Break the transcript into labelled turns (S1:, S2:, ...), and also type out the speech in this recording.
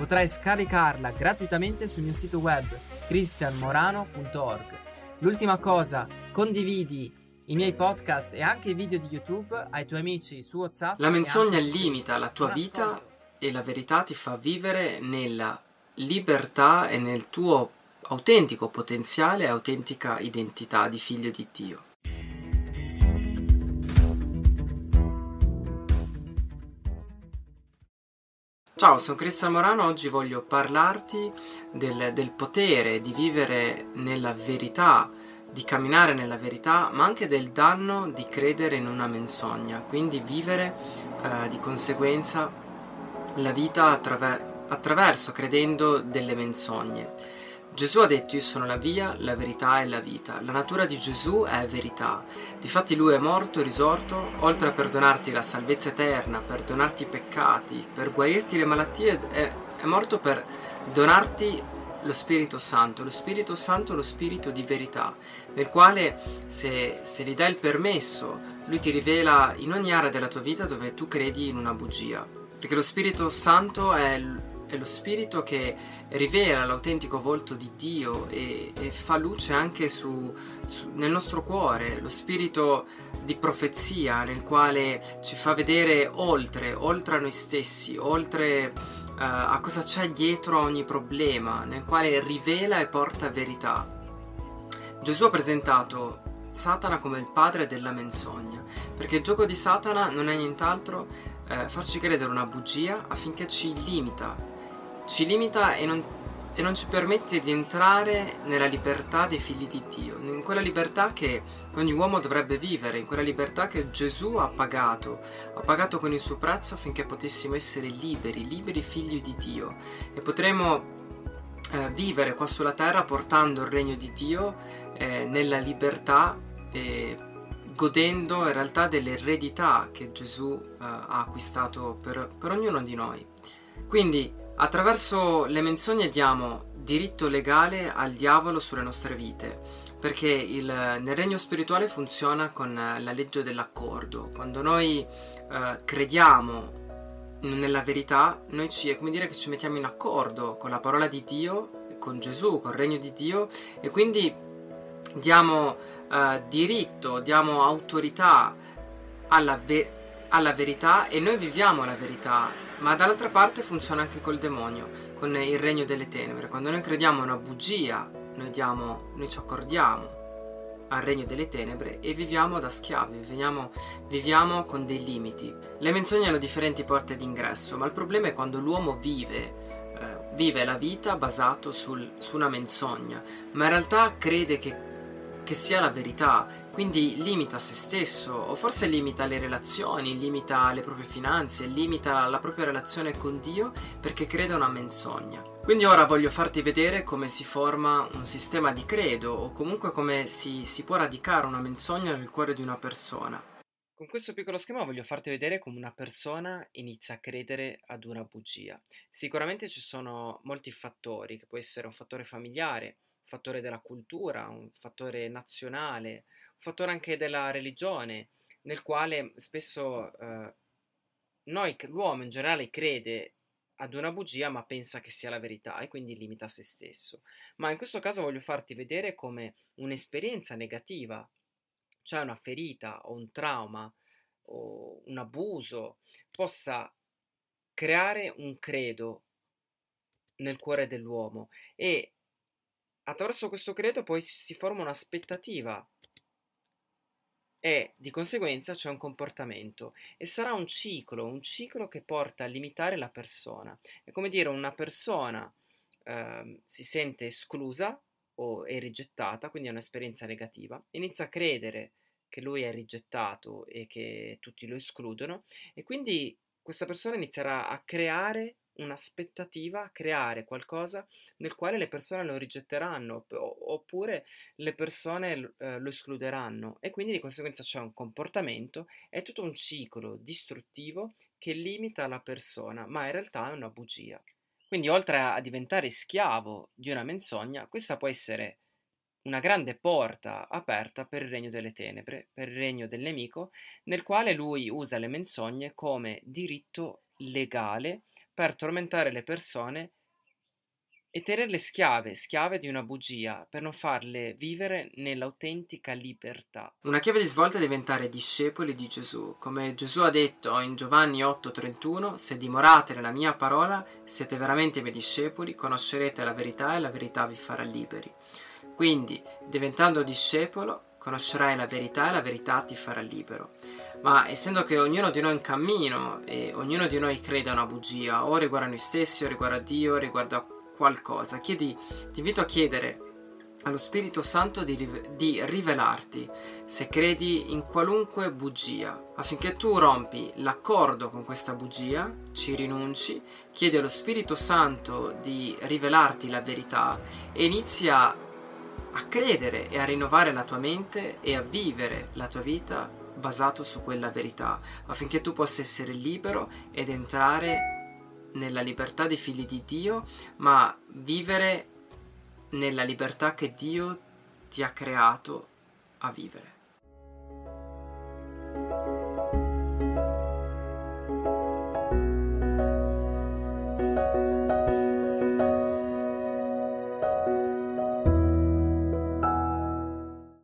S1: Potrai scaricarla gratuitamente sul mio sito web cristianmorano.org. L'ultima cosa, condividi i miei podcast e anche i video di YouTube ai tuoi amici su WhatsApp.
S2: La menzogna limita la tua vita e la verità ti fa vivere nella libertà e nel tuo autentico potenziale e autentica identità di figlio di Dio. Ciao, sono Cristian Morano, oggi voglio parlarti del, del, potere di vivere nella verità, di camminare nella verità, ma anche del danno di credere in una menzogna, quindi vivere eh, di conseguenza la vita attraver- attraverso credendo delle menzogne. Gesù ha detto io sono la via, la verità e la vita. La natura di Gesù è verità. Difatti lui è morto, risorto, oltre a perdonarti la salvezza eterna, per donarti i peccati, per guarirti le malattie, è, è morto per donarti lo Spirito Santo. Lo Spirito Santo è lo Spirito di verità, nel quale se, se gli dai il permesso, lui ti rivela in ogni area della tua vita dove tu credi in una bugia. Perché lo Spirito Santo è, è lo Spirito che rivela l'autentico volto di Dio e, e fa luce anche su, su, nel nostro cuore, lo spirito di profezia nel quale ci fa vedere oltre, oltre a noi stessi, oltre uh, a cosa c'è dietro a ogni problema, nel quale rivela e porta verità. Gesù ha presentato Satana come il padre della menzogna, perché il gioco di Satana non è nient'altro eh, farci credere una bugia affinché ci limita, ci limita e non, e non, ci permette di entrare nella libertà dei figli di Dio, in quella libertà che ogni uomo dovrebbe vivere, in quella libertà che Gesù ha pagato, ha pagato con il suo prezzo affinché potessimo essere liberi, liberi figli di Dio e potremo eh, vivere qua sulla terra portando il regno di Dio eh, nella libertà e godendo in realtà dell'eredità che Gesù eh, ha acquistato per, per ognuno di noi. Quindi Attraverso le menzogne diamo diritto legale al diavolo sulle nostre vite, perché il, nel regno spirituale funziona con la legge dell'accordo. Quando noi eh, crediamo nella verità, noi ci, è come dire che ci mettiamo in accordo con la parola di Dio, con Gesù, con il regno di Dio e quindi diamo eh, diritto, diamo autorità alla, ve- alla verità e noi viviamo la verità ma dall'altra parte funziona anche col demonio, con il regno delle tenebre. Quando noi crediamo a una bugia, noi, diamo, noi ci accordiamo al regno delle tenebre e viviamo da schiavi, viviamo, viviamo con dei limiti. Le menzogne hanno differenti porte d'ingresso, ma il problema è quando l'uomo vive eh, vive la vita basato sul, su una menzogna, ma in realtà crede che, che sia la verità quindi limita se stesso, o forse limita le relazioni, limita le proprie finanze, limita la propria relazione con Dio perché crede a una menzogna. Quindi ora voglio farti vedere come si forma un sistema di credo o comunque come si, si può radicare una menzogna nel cuore di una persona.
S1: Con questo piccolo schema voglio farti vedere come una persona inizia a credere ad una bugia. Sicuramente ci sono molti fattori, che può essere un fattore familiare, fattore della cultura, un fattore nazionale, fattore anche della religione, nel quale spesso eh, noi, l'uomo in generale crede ad una bugia ma pensa che sia la verità e quindi limita se stesso. Ma in questo caso voglio farti vedere come un'esperienza negativa, cioè una ferita o un trauma o un abuso, possa creare un credo nel cuore dell'uomo e attraverso questo credo poi si forma un'aspettativa e di conseguenza c'è un comportamento e sarà un ciclo, un ciclo che porta a limitare la persona. È come dire una persona eh, si sente esclusa o è rigettata, quindi è un'esperienza negativa, inizia a credere che lui è rigettato e che tutti lo escludono e quindi questa persona inizierà a creare un'aspettativa, creare qualcosa nel quale le persone lo rigetteranno oppure le persone eh, lo escluderanno e quindi di conseguenza c'è un comportamento, è tutto un ciclo distruttivo che limita la persona, ma in realtà è una bugia. Quindi oltre a diventare schiavo di una menzogna, questa può essere una grande porta aperta per il regno delle tenebre, per il regno del nemico, nel quale lui usa le menzogne come diritto legale per tormentare le persone e tenerle schiave, schiave di una bugia, per non farle vivere nell'autentica libertà.
S2: Una chiave di svolta è diventare discepoli di Gesù. Come Gesù ha detto in Giovanni 8:31, se dimorate nella mia parola, siete veramente miei discepoli, conoscerete la verità e la verità vi farà liberi. Quindi, diventando discepolo, conoscerai la verità e la verità ti farà libero. Ma essendo che ognuno di noi è in cammino e ognuno di noi crede a una bugia, o riguarda noi stessi, o riguarda Dio, o riguarda qualcosa, chiedi, ti invito a chiedere allo Spirito Santo di, di, rivelarti se credi in qualunque bugia, affinché tu rompi l'accordo con questa bugia, ci rinunci, chiedi allo Spirito Santo di rivelarti la verità e inizia a credere e a rinnovare la tua mente e a vivere la tua vita basato su quella verità, affinché tu possa essere libero ed entrare nella libertà dei figli di Dio, ma vivere nella libertà che Dio ti ha creato a vivere.